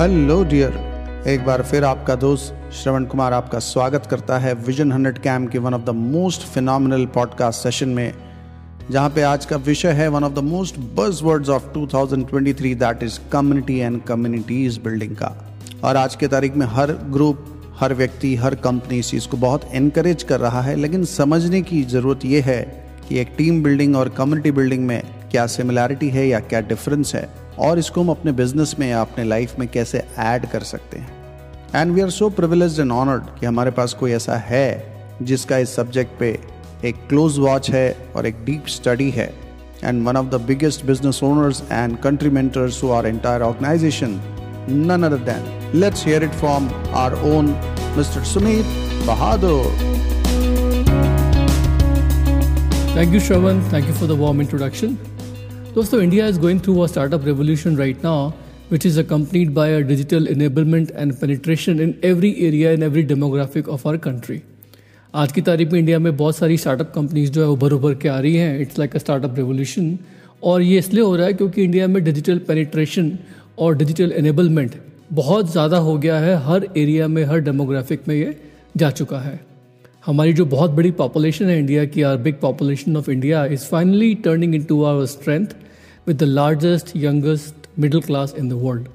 Hello dear एक बार फिर आपका दोस्त श्रवण कुमार आपका स्वागत करता है विजन हंड्रेड कैम के one of the most phenomenal podcast session में, जहाँ पे आज का विषय है one of the most buzz words of 2023 that is community and communities building का। और आज के तारीख में हर ग्रुप हर व्यक्ति, हर कंपनी इस चीज़ को बहुत इनक्रेज कर रहा है, लेकिन समझने की ज़रूरत यह है कि एक टीम बिल्डिंग और कम्युनिटी बिल्डिंग में क्या सिमिलैरिटी है या क्या डिफरेंस है। और इसको हम अपने बिज़नेस में या अपने लाइफ में कैसे ऐड कर सकते हैं and we are so privilege and honoured कि हमारे पास कोई ऐसा है जिसका इस सब्जेक्ट पे एक क्लोज वॉच है और एक डीप स्टडी है and one of the biggest business owners and country mentors who are entire organisation none other than let's hear it from our own Mr. Sumit Bahadur. Thank you, Shravan. Thank you for the warm introduction. दोस्तों India is going through a startup revolution right now which is accompanied by a digital enablement and penetration in every area in every demographic of our country. आज की तारीख में India में बहुत सारी startup companies जो है उभर उभर के आ रही हैं। It's like a startup revolution और ये इसलिए हो रहा है क्योंकि इंडिया में डिजिटल पेनिट्रेशन और डिजिटल एनेबलमेंट बहुत ज़्यादा हो गया है। हर एरिया में, हर डेमोग्राफिक में ये जा चुका है। हमारी जो बहुत बड़ी पॉपुलेशन है इंडिया की our big population of India is finally turning into our strength with the largest youngest middle class in the world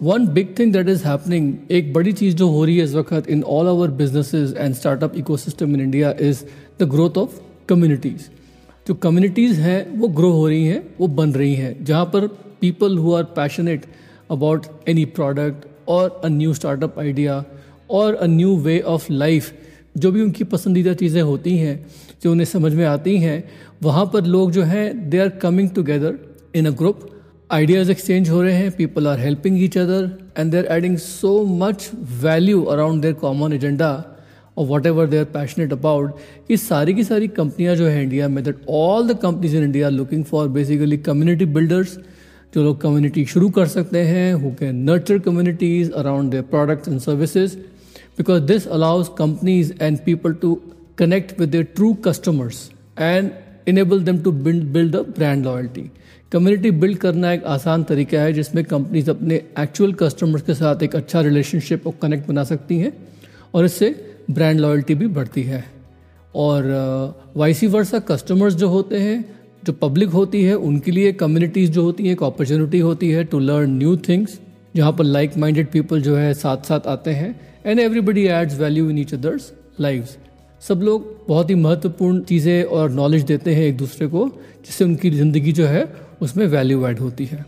one big thing that is happening एक बड़ी चीज़ जो हो रही है इस वक्त in all our businesses and startup ecosystem in India is the growth of communities जो कम्युनिटीज़ हैं, वो ग्रो हो रही हैं, वो बन रही हैं। जहाँ पर people who are passionate about any product और अ न्यू स्टार्टअप आइडिया और a new way of life जो भी उनकी पसंदीदा चीज़ें होती हैं, जो उन्हें समझ में आती हैं, वहाँ पर लोग जो हैं they are coming together in a group ideas exchange हो रहे हैं people are helping each other and they are adding so much value around their common agenda और whatever they are passionate about कि सारी की सारी कंपनियाँ जो है इंडिया में that all the companies in India looking for basically community builders जो लोग कम्युनिटी शुरू कर सकते हैं who can nurture communities around their products and services because this allows companies and people to connect with their true customers and enable them to build, build a brand loyalty. Community build करना एक आसान तरीका है जिसमें companies अपने actual customers के साथ एक अच्छा रिलेशनशिप और कनेक्ट बना सकती हैं और इससे ब्रांड लॉयल्टी भी बढ़ती है और वाइसी वर्सा कस्टमर्स जो होते हैं जो पब्लिक होती है उनके लिए कम्युनिटीज़ जो होती हैं एक अपॉर्चुनिटी होती है टू लर्न न्यू थिंग्स जहाँ पर लाइक माइंडेड पीपल जो है साथ साथ आते हैं and everybody adds value in each others lives सब लोग बहुत ही महत्वपूर्ण चीज़ें और नॉलेज देते हैं एक दूसरे को, जिससे उनकी ज़िंदगी जो है, उसमें वैल्यू ऐड होती है।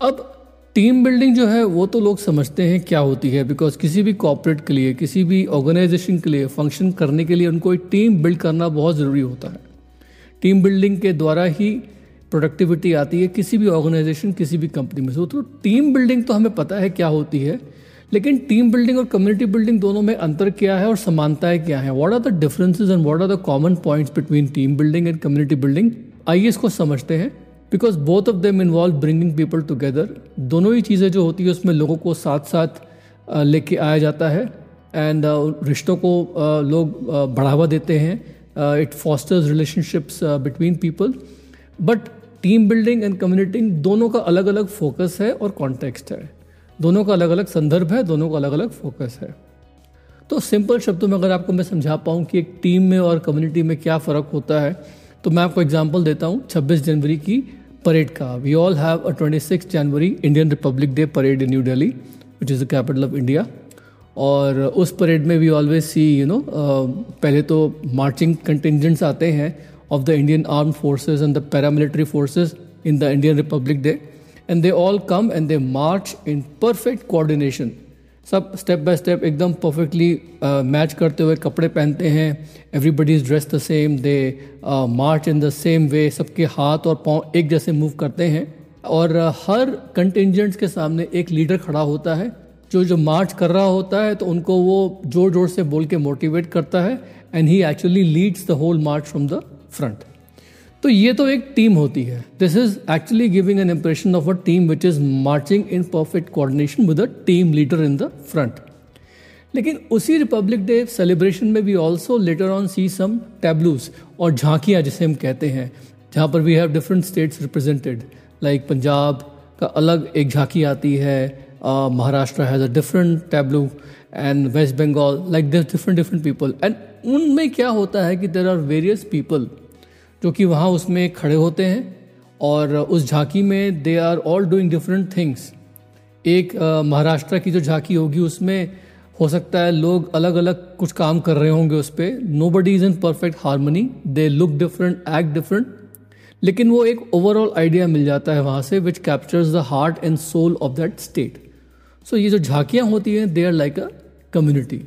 अब टीम बिल्डिंग जो है, वो तो लोग समझते हैं क्या होती है बिकॉज़ किसी भी कॉपरेट के लिए, किसी भी ऑर्गेनाइजेशन के लिए फ़ंक्शन करने के लिए उनको एक टीम बिल्ड करना बहुत ज़रूरी होता है। टीम बिल्डिंग के द्वारा ही प्रोडक्टिविटी आती है किसी भी ऑर्गेनाइजेशन किसी भी कंपनी में। से तो टीम बिल्डिंग तो हमें पता है क्या होती है लेकिन टीम बिल्डिंग और कम्युनिटी बिल्डिंग दोनों में अंतर क्या है और समानताएँ क्या है? What are the differences and what are the common points between team building and community building आइए इसको समझते हैं because both of them involve bringing people together दोनों ही चीज़ें जो होती है, उसमें लोगों को साथ साथ लेके आया जाता है एंड रिश्तों को लोग बढ़ावा देते हैं। It fosters relationships between people but team building and community दोनों का अलग अलग फोकस है और कॉन्टेक्स्ट है। दोनों का अलग अलग संदर्भ है, दोनों का अलग अलग फोकस है। तो सिंपल शब्दों में अगर आपको मैं समझा पाऊँ कि एक टीम में और कम्युनिटी में क्या फ़र्क होता है तो मैं आपको एग्ज़ाम्पल देता हूँ 26 जनवरी की परेड का। We all have a 26 January Indian Republic Day parade in New Delhi which is the capital of India और उस परेड में we always see you know पहले तो मार्चिंग कंटिजेंट्स आते हैं of the Indian arm forces and the paramilitary forces in the Indian Republic Day and they all come and they march in perfect coordination सब step by step एकदम perfectly match uh, करते हुए कपड़े पहनते हैं। Everybody is dress the same they march in the same way सबके हाथ और पाँव एक जैसे मूव करते हैं। और uh, हर कंटिजेंट्स के सामने एक लीडर खड़ा होता है। जो जो मार्च कर रहा होता है तो उनको वो ज़ोर ज़ोर से बोल के मोटिवेट करता है। And he actually leads the whole march from the front तो ये तो एक टीम होती है। This is actually giving an impression of a team which is marching in perfect coordination with a team leader in the front लेकिन उसी Republic Day celebration में भी also later on see some tableaus और झांकियाँ जिसे हम कहते हैं, जहाँ पर we have different states represented like Punjab का अलग एक झांकी आती है Maharashtra has a different tableau and West Bengal like this different different people and उनमें क्या होता है कि देर आर वेरियस पीपल जो कि वहाँ उसमें खड़े होते हैं और उस झांकी में they are all doing different things एक महाराष्ट्र की जो झांकी होगी उसमें हो सकता है लोग अलग अलग कुछ काम कर रहे होंगे उस पर nobody is in perfect harmony they look different act different लेकिन वो एक ओवरऑल आइडिया मिल जाता है वहाँ से which captures the heart and soul of that state so ये जो झांकियाँ होती हैं they are like a community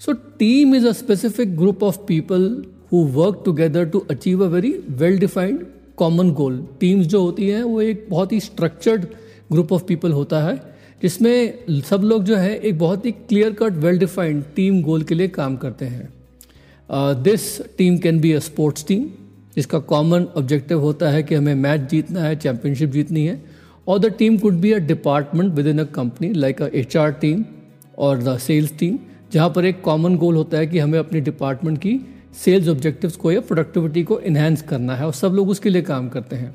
so team is a specific group of people who work together to achieve a very well defined common goal teams जो होती हैं, वो एक बहुत ही स्ट्रक्चर्ड ग्रुप ऑफ़ पीपल होता है, जिसमें सब लोग जो है, एक बहुत ही clear cut well defined team goal के लिए काम करते हैं। This team can be a sports team जिसका कॉमन ऑब्जेक्टिव होता है कि हमें मैच जीतना है चैंपियनशिप जीतनी है। और the team could be a department within a company like a H team और द सेल्स टीम जहाँ पर एक कॉमन गोल होता है कि हमें अपनी डिपार्टमेंट की सेल्स ऑब्जेक्टिव्स को या प्रोडक्टिविटी को इन्हेंस करना है और सब लोग उसके लिए काम करते हैं।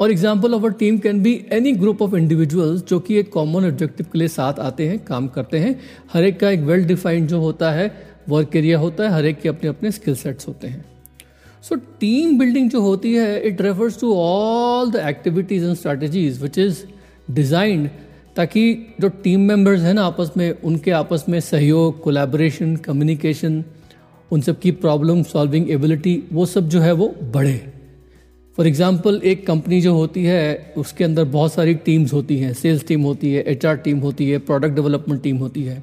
और example of a team can be any group of individuals जो कि एक कॉमन ऑब्जेक्टिव के लिए साथ आते हैं, काम करते हैं। हर एक का एक वेल डिफाइंड जो होता है वर्क एरिया होता है, हर एक के अपने अपने स्किल सेट्स होते हैं। सो टीम बिल्डिंग जो होती है it refers to all the activities and strategies which is designed ताकि जो टीम मेंबर्स हैं ना, आपस में, उनके आपस में सहयोग कोलैबोरेशन कम्युनिकेशन उन सब की प्रॉब्लम सॉल्विंग एबिलिटी वो सब जो है वो बढ़े। फॉर एग्ज़ाम्पल एक कंपनी जो होती है, उसके अंदर बहुत सारी टीम्स होती हैं। सेल्स टीम होती है एचआर टीम होती है प्रोडक्ट डेवलपमेंट टीम होती है।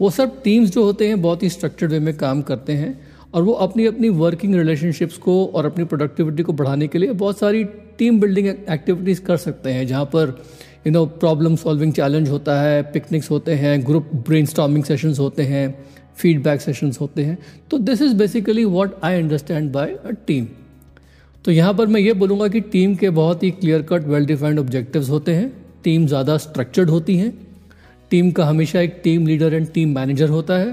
वो सब टीम्स जो होते हैं, बहुत ही स्ट्रक्चर्ड वे में काम करते हैं और वो अपनी अपनी वर्किंग रिलेशनशिप्स को और अपनी प्रोडक्टिविटी को बढ़ाने के लिए बहुत सारी टीम बिल्डिंग एक्टिविटीज़ कर सकते हैं, जहाँ पर you know problem solving challenge होता है पिकनिक्स होते हैं ग्रुप ब्रेन सेशंस होते हैं। फीडबैक सेशंस होते हैं। तो this is basically what I understand by a team तो यहाँ पर मैं ये बोलूँगा कि टीम के बहुत ही clear cut well defined objectives होते हैं। टीम ज़्यादा स्ट्रक्चर्ड होती हैं। टीम का हमेशा एक team leader and team manager होता है।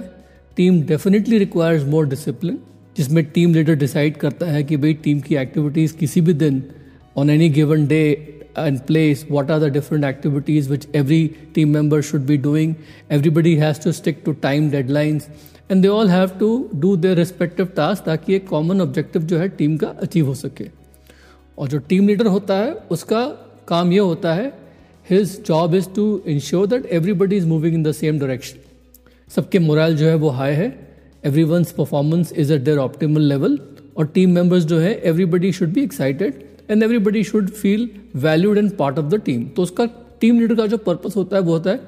Team definitely requires more discipline जिसमें टीम लीडर डिसाइड करता है कि भाई टीम की एक्टिविटीज़ किसी भी दिन on any given day and place what are the different activities which every team member should be doing everybody has to stick to time deadlines and they all have to do their respective task ताकि एक common objective जो है team का achieve हो सके। और जो team leader होता है, उसका काम ये होता है his job is to ensure that everybody is moving in the same direction सबके मोरल जो है वो हाई है every one's performance is at their optimal level और टीम मेंबर्स जो है everybody should be excited and everybody should feel valued and part of the team तो उसका टीम लीडर का जो पर्पस होता है, वो होता है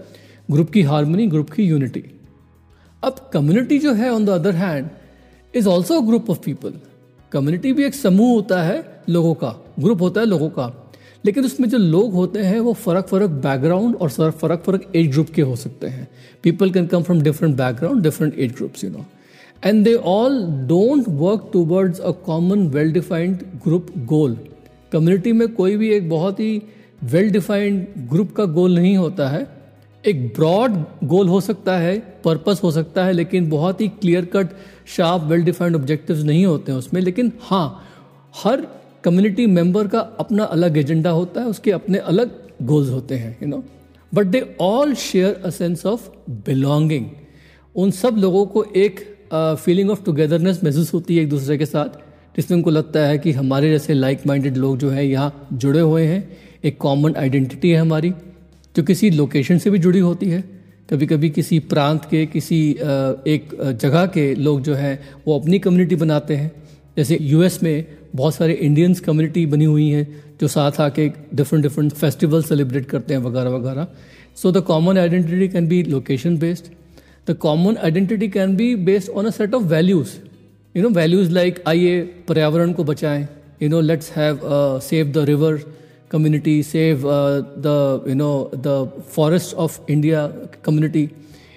ग्रुप की हारमोनी ग्रुप की यूनिटी अब कम्युनिटी जो है on the other hand is also group of people community भी एक समूह होता है लोगों का ग्रुप होता है लोगों का. लेकिन उसमें जो लोग होते हैं, वो फ़र्क फ़र्क बैकग्राउंड और फ़र्क फ़र्क एज ग्रुप के हो सकते हैं. People can come from different background different age groups you know and they all don't work towards a common well defined group goal community में कोई भी एक बहुत ही वेल डिफाइंड ग्रुप का गोल नहीं होता है। एक ब्रॉड गोल हो सकता है पर्पस हो सकता है, लेकिन बहुत ही clear cut sharp well defined objectives नहीं होते हैं उसमें। लेकिन हाँ हर कम्युनिटी मेंबर का अपना अलग एजेंडा होता है, उसके अपने अलग गोल्स होते हैं you know but they all share a sense of belonging उन सब लोगों को एक फीलिंग ऑफ़ टुगेदरनेस महसूस होती है एक दूसरे के साथ। जिसमें उनको लगता है कि हमारे जैसे लाइक माइंडेड लोग जो हैं यहाँ जुड़े हुए हैं। एक कॉमन आइडेंटिटी है हमारी, जो किसी लोकेशन से भी जुड़ी होती है। कभी कभी किसी प्रांत के, किसी एक जगह के लोग जो हैं, वो अपनी कम्युनिटी बनाते हैं। जैसे यूएस में बहुत सारे इंडियंस कम्युनिटी बनी हुई हैं, जो साथ आके डिफरेंट डिफरेंट फेस्टिवल सेलिब्रेट करते हैं वगैरह वगैरह। So the common identity can be location based the common identity can be based on a set of values you know values like आइए पर्यावरण को बचाएँ. You know let's have save the river save uh, the you know the forest of India community.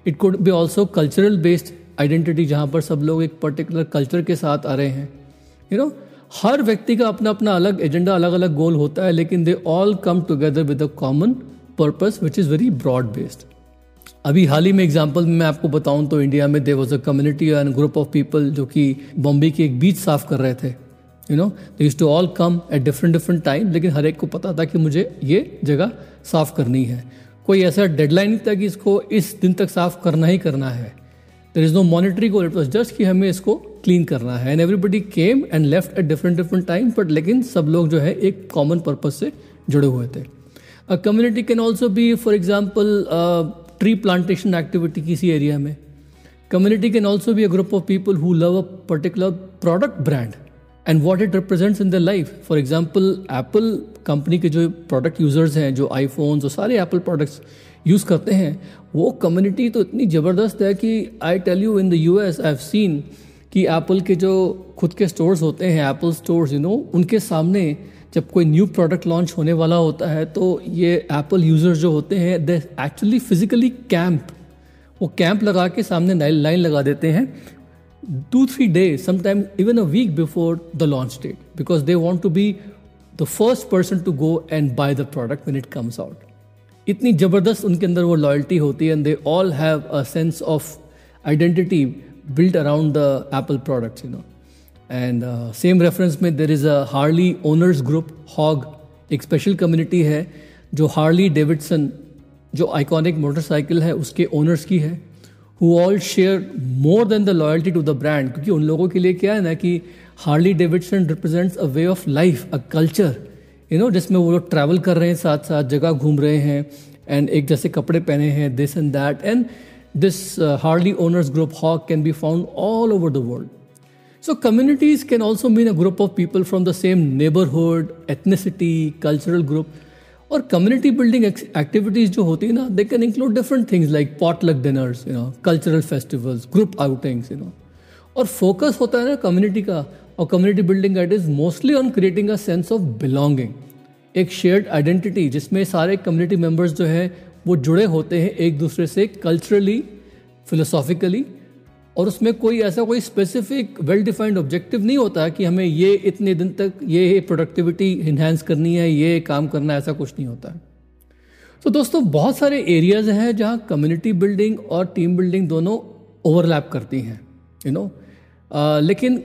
It could be also cultural based identity जहाँ पर सब लोग एक particular culture के साथ आ रहे हैं। यू नो हर व्यक्ति का अपना अपना अलग एजेंडा अलग अलग गोल होता है लेकिन they all come together with a common purpose which is very broad based अभी हाल ही में एग्ज़ाम्पल मैं आपको बताऊँ तो इंडिया में they was a community and group of people जो कि बॉम्बे की एक बीच साफ़ कर रहे थे you know they use to all come at different different time लेकिन हर एक को पता था कि मुझे ये जगह साफ़ करनी है। कोई ऐसा डेडलाइन नहीं था कि इसको इस दिन तक साफ़ करना ही करना है। There is no monetary goal it was just कि हमें इसको क्लीन करना है। And everybody came and left at different different time but लेकिन सब लोग जो है एक कॉमन पर्पज से जुड़े हुए थे। A community can also be for example tree plantation activity किसी एरिया में। Community can also be a group of people who love a particular product brand and what it represents in the life for example Apple company के जो product users हैं, जो iPhones और सारे Apple products use करते हैं, वो community तो इतनी ज़बरदस्त है कि I tell you in the US I have have seen कि एप्पल के जो खुद के स्टोर्स होते हैं एप्पल स्टोर्स यू नो उनके सामने जब कोई न्यू प्रोडक्ट लॉन्च होने वाला होता है तो ये एप्पल यूज़र्स जो होते हैं दे एक्चुअली फिजिकली कैंप वो कैंप लगा के सामने लाइन लगा देते हैं two three day sometime even a week before the launch date because they want to be the first person to go and buy the product when it comes out इतनी ज़बरदस्त उनके अंदर वो लॉयल्टी होती है and they all have a sense of identity build around the Apple products you know and same reference में there is a Harley owners group HOG एक special community है, जो हार्ली डेविडसन जो आइकॉनिक मोटरसाइकिल है, उसके owners की है who all share more than the loyalty to the brand क्योंकि उन लोगों के लिए क्या है ना कि Harley Davidson represents a way of life a culture you know जिसमें वो लोग ट्रैवल कर रहे हैं साथ साथ जगह घूम रहे हैं एंड एक जैसे कपड़े पहने हैं this and that and this hardly owners group HOG can be found all over the world So communities can also mean a group of people from the same neighborhood, ethnicity, cultural group. और community building activities जो होती है ना they can include different things like potluck dinners you know cultural festivals group outings you know और focus होता है ना community का और community building it is mostly on creating a sense of belonging एक शेयर्ड आइडेंटिटी जिसमें सारे community members जो है वो जुड़े होते हैं एक दूसरे से कल्चरली फिलोसॉफिकली और उसमें कोई ऐसा कोई स्पेसिफिक वेल डिफाइंड ऑब्जेक्टिव नहीं होता कि हमें ये इतने दिन तक ये प्रोडक्टिविटी इन्हेंस करनी है, ये काम करना ऐसा कुछ नहीं होता। है तो दोस्तों, बहुत सारे एरियाज़ हैं जहाँ कम्युनिटी बिल्डिंग और टीम बिल्डिंग दोनों ओवरलैप करती हैं यू नो लेकिन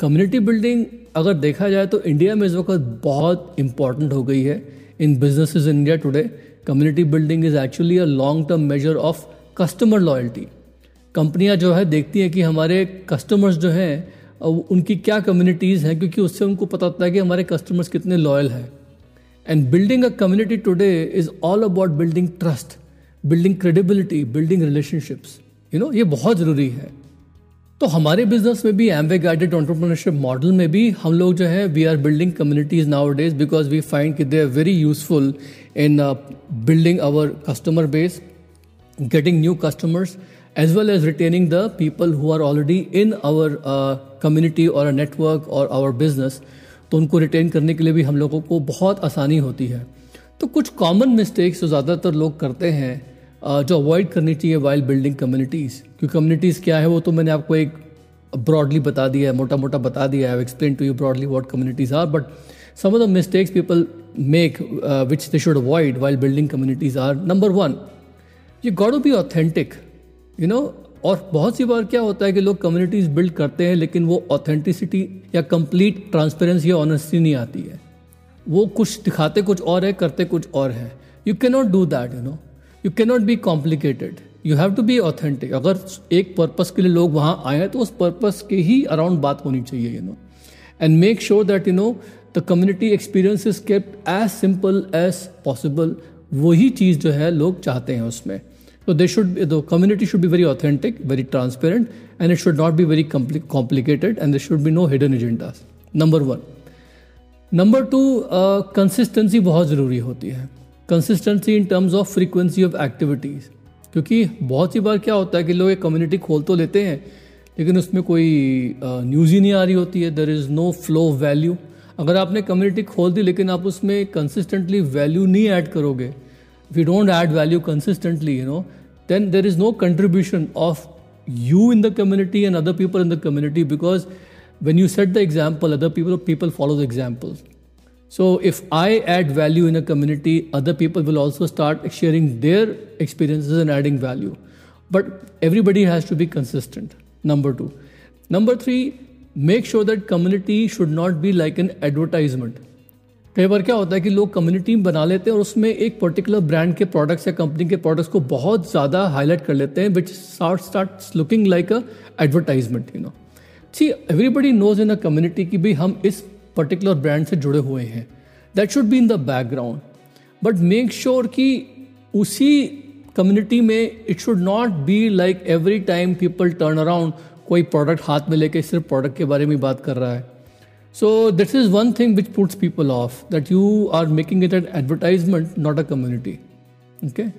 कम्युनिटी बिल्डिंग अगर देखा जाए तो इंडिया में इस वक्त बहुत इंपॉर्टेंट हो गई है। In business India today community building is actually a long term major of customer loyalty कंपनियाँ जो है देखती हैं कि हमारे कस्टमर्स जो हैं उनकी क्या कम्युनिटीज़ हैं, क्योंकि उससे उनको पता होता है कि हमारे कस्टमर्स कितने लॉयल हैं। And building a community today is all about building trust building credibility building relationships you know ये बहुत ज़रूरी है। तो हमारे बिज़नेस में भी एमवे गाइडेड ऑन्टरप्रनरशिप मॉडल में भी हम लोग जो है we are building communities nowadays because we find कि they are very useful in building our customer base getting new customers as well as retaining the people who are already in our community और a network और our business तो उनको retain करने के लिए भी हम लोगों को बहुत आसानी होती है। तो कुछ कॉमन मिस्टेक्स जो ज़्यादातर लोग करते हैं जो अवॉइड करनी चाहिए वाइल बिल्डिंग कम्युनिटीज़ क्योंकि कम्युनिटीज़ क्या है, वो तो मैंने आपको एक ब्रॉडली बता दिया है मोटा मोटा बता दिया है। Explain to you broadly what communities are but some of the mistakes people make which they should avoid while building communities are number one you got to be authentic you know और बहुत सी बार क्या होता है कि लोग communities build करते हैं, लेकिन वो ऑथेंटिसिटी या कंप्लीट ट्रांसपेरेंसी या ऑनेस्टी नहीं आती है। वो कुछ दिखाते कुछ और है, करते कुछ और है। You can not do that you know you can not be complicated you have to be authentic अगर एक पर्पज के लिए लोग वहाँ आए हैं तो उस पर्पज के ही अराउंड बात होनी चाहिए you know and make sure that you know the community experience is kept as simple as possible वही चीज़ जो है लोग चाहते हैं उसमें। तो they should the community should be very authentic very transparent and it should not be very complicated and they should be no hidden agendas number one number two consistency बहुत ज़रूरी होती है। Consistency in terms of frequency of activities क्योंकि बहुत सी बार क्या होता है कि लोग एक कम्युनिटी खोल तो लेते हैं, लेकिन उसमें कोई न्यूज़ ही नहीं आ रही होती है। There is no flow value अगर आपने कम्युनिटी खोल दी, लेकिन आप उसमें कंसिस्टेंटली वैल्यू नहीं ऐड करोगे we don't add value consistently you know then there is no contribution of you in the community and other people in the community because when you set the example other people people follow the example. So if i add value in a community other people will also start sharing their experiences and adding value. But everybody has to be consistent number 2 number 3 make sure that community should not be like an advertisement. कई बार क्या होता है कि लोग community बना लेते हैं और उसमें एक पर्टिकुलर ब्रांड के प्रोडक्ट्स या कंपनी के प्रोडक्ट्स को बहुत ज़्यादा हाईलाइट कर लेते हैं which start start looking like a advertisement you know see everybody knows in a community कि भाई हम इस पर्टिकुलर ब्रांड से जुड़े हुए हैं। That should be in the background but make sure कि उसी कम्युनिटी में it should not be like every time people turn around कोई प्रोडक्ट हाथ में लेके सिर्फ़ प्रोडक्ट के बारे में बात कर रहा है। So this is one thing which puts people off that you are making it an advertisement, not a community. Okay.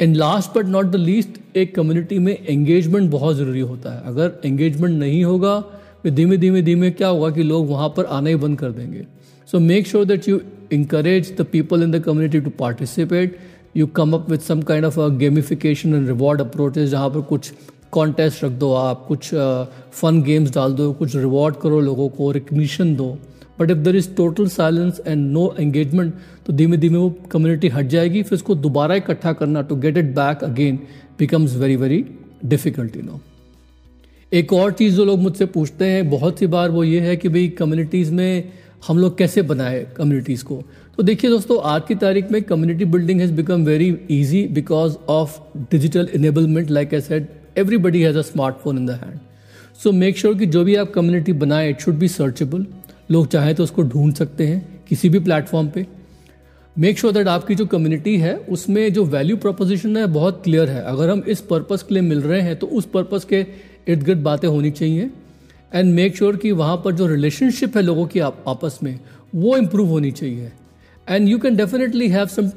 And last but not the least एक कम्युनिटी में एंगेजमेंट बहुत ज़रूरी होता है अगर एंगेजमेंट नहीं होगा तो धीमे धीमे धीमे क्या होगा कि लोग वहाँ पर आना ही बंद कर देंगे so make sure that you encourage the people in the community to participate you come up with some kind of a gamification and reward approaches जहाँ पर कुछ कॉन्टेस्ट रख दो आप, कुछ फन गेम्स डाल दो, कुछ रिवॉर्ड करो लोगों को रिकग्निशन दो। But if there is total silence and no engagement तो धीमे धीमे वो कम्युनिटी हट जाएगी, फिर उसको दोबारा इकट्ठा करना to get it back again becomes very very difficult you know एक और चीज़ जो लोग मुझसे पूछते हैं, बहुत सी बार वो ये है कि भाई कम्युनिटीज़ में हम लोग कैसे बनाए कम्युनिटीज़ को। तो देखिए दोस्तों, आज की तारीख में community building has become very easy because of digital enablement like I said everybody has a smartphone in the hand so make sure कि जो भी आप कम्युनिटी बनाए इट शुड बी सर्चेबल लोग चाहें तो उसको ढूंढ सकते हैं किसी भी प्लेटफॉर्म पे. मेक श्योर दैट आपकी जो कम्युनिटी है उसमें जो वैल्यू प्रोपोजिशन है बहुत क्लियर है. अगर हम इस पर्पज़ के लिए मिल रहे हैं तो उस पर्पज़ के इर्द गिर्द बातें होनी चाहिए. एंड मेक श्योर कि वहाँ पर जो रिलेशनशिप है लोगों की आप, आपस में वो इम्प्रूव होनी चाहिए. And you can definitely have some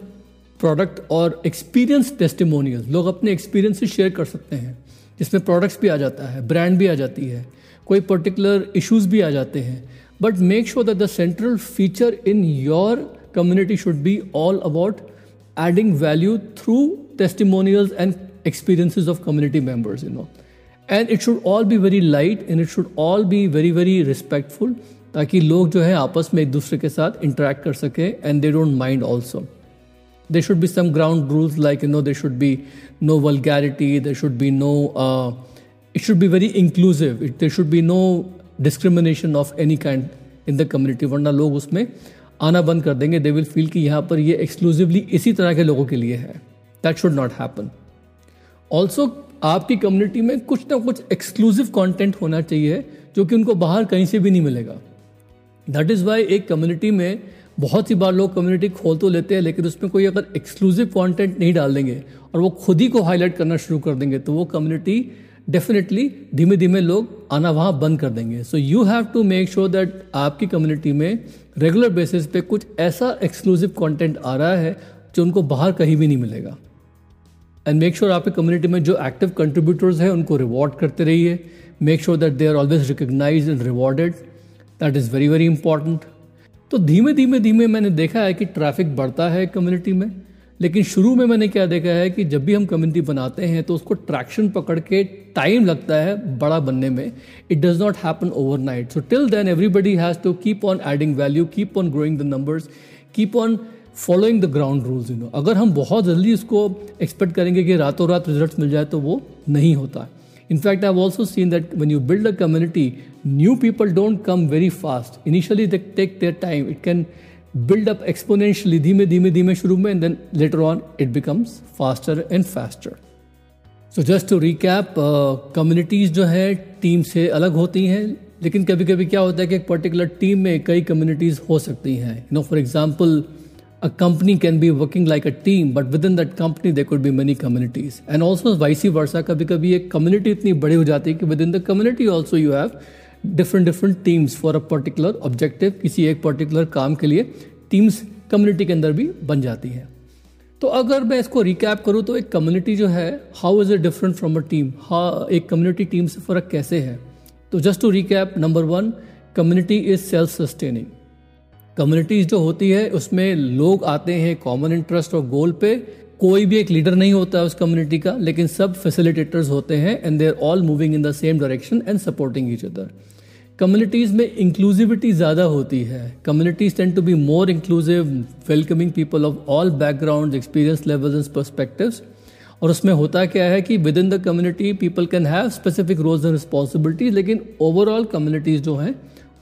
product और एक्सपीरियंस टेस्टिमोनियल लोग अपने एक्सपीरियंस से शेयर कर सकते हैं, जिसमें प्रोडक्ट्स भी आ जाता है ब्रांड भी आ जाती है, कोई पर्टिकुलर इश्यूज़ भी आ जाते हैं but make sure that the central feature in your community should be all about adding value through testimonials and experiences of community members you know and it should all be very light and it should all be very very respectful ताकि लोग जो है आपस में एक दूसरे के साथ इंटरेक्ट कर सकें and they don't mind also there should be some ground rules like you know there should be no vulgarity there should be no uh, it should be very inclusive it, there should be no discrimination of any kind in the community वरना लोग उसमें आना बंद कर देंगे they will feel कि यहाँ पर ये एक्सक्लूसिवली इसी तरह के लोगों के लिए है that should not happen also आपकी कम्युनिटी में कुछ ना कुछ एक्सक्लूसिव कंटेंट होना चाहिए जो कि उनको बाहर कहीं से भी नहीं मिलेगा दैट इज़ वाई एक कम्युनिटी में बहुत सी बार लोग कम्युनिटी खोल तो लेते हैं, लेकिन उसमें कोई अगर एक्सक्लूसिव कंटेंट नहीं डाल देंगे और वो खुद ही को हाईलाइट करना शुरू कर देंगे तो वो कम्युनिटी डेफिनेटली धीमे धीमे लोग आना वहाँ बंद कर देंगे। So you have to make sure that आपकी कम्युनिटी में रेगुलर बेसिस पे कुछ ऐसा एक्सक्लूसिव कंटेंट आ रहा है जो उनको बाहर कहीं भी नहीं मिलेगा। एंड मेक श्योर आपकी कम्युनिटी में जो एक्टिव कंट्रीब्यूटर्स हैं, उनको रिवॉर्ड करते रहिए। Make sure that they are always recognize and rewarded that is very very important तो धीमे धीमे धीमे मैंने देखा है कि ट्रैफ़िक बढ़ता है कम्युनिटी में, लेकिन शुरू में मैंने क्या देखा है कि जब भी हम कम्युनिटी बनाते हैं तो उसको ट्रैक्शन पकड़ के टाइम लगता है बड़ा बनने में। It does not happen overnight so till then everybody has to keep on adding value keep on growing the numbers keep on following the ground rules you know अगर हम बहुत जल्दी उसको एक्सपेक्ट करेंगे कि रातों रात रिज़ल्ट मिल जाए तो वो नहीं होता। In fact, I've also seen that when you build a community, new people don't come very fast. Initially, they take their time. It can build up exponentially, dhime dhime dhime shuru mein, and then later on, it becomes faster and faster. So just to recap, uh, communities जो है team से अलग होती हैं लेकिन कभी कभी क्या होता है कि एक पर्टिकुलर टीम में कई कम्युनिटीज़ हो सकती हैं you know for example a company can be working like a team but within that company there could be many communities and also vice versa कभी कभी एक community इतनी बड़ी हो जाती है कि within the community also you have different different teams for a particular objective किसी एक particular काम के लिए teams community के अंदर भी बन जाती है तो अगर मैं इसको रिकैप करूँ तो एक कम्युनिटी जो है how is it different from a team हाँ एक कम्युनिटी टीम से फ़र्क कैसे है तो just to recap number one community is self sustaining communities जो होती है, उसमें लोग आते हैं कॉमन इंटरेस्ट और गोल पे। कोई भी एक लीडर नहीं होता है उस कम्युनिटी का, लेकिन सब फैसिलिटेटर्स होते हैं and they are all moving in the same direction and supporting each other communities में इंक्लूसिविटी ज़्यादा होती है। Communities tend to be more inclusive welcoming people of all background experience levels and perspectives और उसमें होता क्या है कि within the community people can have specific roles and responsibilities लेकिन ओवरऑल कम्युनिटीज़ जो हैं,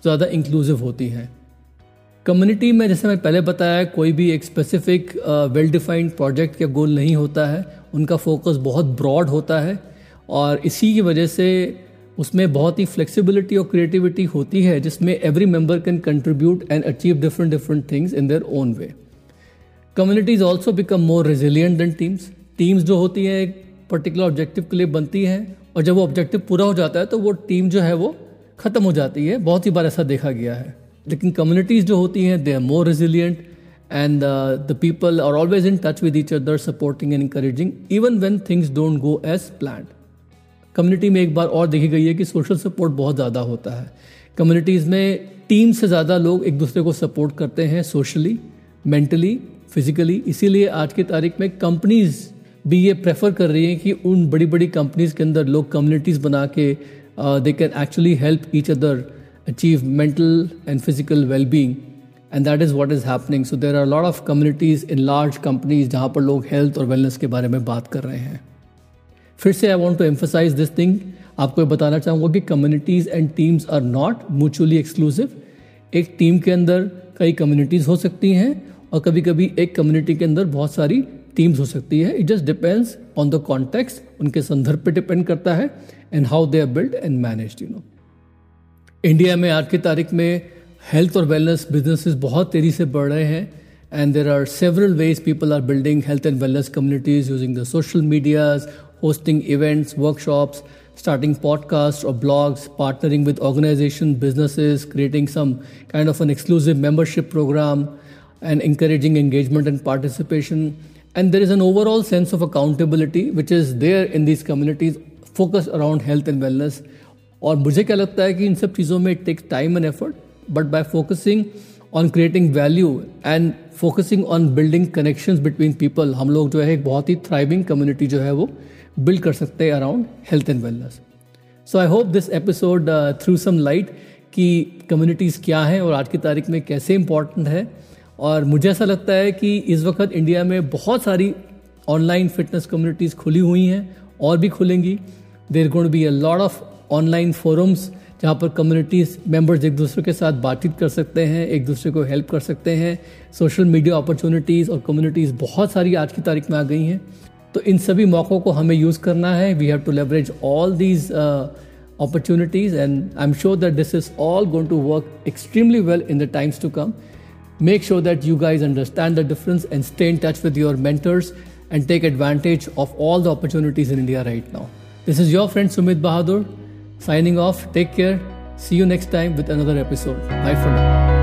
ज़्यादा इंक्लूसिव होती हैं। कम्युनिटी में, जैसे मैं पहले बताया, कोई भी एक स्पेसिफिक वेल डिफाइंड प्रोजेक्ट या गोल नहीं होता है। उनका फोकस बहुत ब्रॉड होता है और इसी की वजह से उसमें बहुत ही फ्लेक्सिबिलिटी और क्रिएटिविटी होती है, जिसमें every member can contribute and achieve different different things in their own way communities also become more resilient than teams teams जो होती हैं, एक पर्टिकुलर ऑब्जेक्टिव के लिए बनती हैं और जब वो ऑब्जेक्टिव पूरा हो जाता है तो वो टीम जो है वो ख़त्म हो जाती है। बहुत ही बार ऐसा देखा गया है। लेकिन कम्युनिटीज़ जो होती हैं they are more resilient and the people are always in touch with each other supporting and encouraging even when things don't go as plan community में एक बार और देखी गई है कि सोशल सपोर्ट बहुत ज़्यादा होता है। कम्युनिटीज़ में टीम से ज़्यादा लोग एक दूसरे को सपोर्ट करते हैं सोशली मेंटली फिजिकली इसीलिए आज की तारीख में कंपनीज़ भी ये प्रेफर कर रही हैं कि उन बड़ी बड़ी कंपनीज़ के अंदर लोग कम्युनिटीज़ बना के they can actually help each other achieve mental and physical well-being. And that is what is happening. So there are a lot of communities in large companies जहाँ पर लोग health और wellness के बारे में बात कर रहे हैं। फिर से I want to emphasize this thing आपको बताना चाहूँगा कि communities and teams are not mutually exclusive एक टीम के अंदर कई कम्युनिटीज़ हो सकती हैं और कभी कभी एक कम्युनिटी के अंदर बहुत सारी टीम्स हो सकती है। It just depends on the context उनके संदर्भ पे डिपेंड करता है and how they are build and manage you know India में आज की तारीख में हेल्थ और वेलनेस बिजनेसेस बहुत तेज़ी से बढ़ रहे हैं and there are several ways people are building health and wellness communities using the social medias hosting events workshop starting podcast और blogs partnering with organization businesses creating some kind of an exclusive membership program and encouraging engagement and participation and there is an overall sense of accountability which is there in this communities focus around health and wellness और मुझे क्या लगता है कि इन सब चीज़ों में it takes time and effort but by focusing on creating value and focusing on building connections between people हम लोग जो है एक बहुत ही थ्राइविंग कम्युनिटी जो है वो बिल्ड कर सकते हैं around health and wellness so I hope this episode threw some light कि कम्युनिटीज़ क्या हैं और आज की तारीख में कैसे इंपॉर्टेंट है। और मुझे ऐसा लगता है कि इस वक्त इंडिया में बहुत सारी ऑनलाइन फिटनेस कम्युनिटीज़ खुली हुई हैं और भी खुलेंगी। There would be a lot of online forums जहाँ पर कम्युनिटीज मेंबर्स एक दूसरे के साथ बातचीत कर सकते हैं, एक दूसरे को हेल्प कर सकते हैं। सोशल मीडिया अपॉर्चुनिटीज़ और कम्युनिटीज़ बहुत सारी आज की तारीख में आ गई हैं। तो इन सभी मौक़ों को हमें यूज़ करना है। We have to leverage all these opportunities and I am sure that this is all going to work extremely well in the times to come make sure that you guys understand the difference and stay in touch with your mentors and take advantage of all the opportunities in India right now this is your friend Sumit Bahadur Signing off, take care. See you next time with another episode. Bye for now.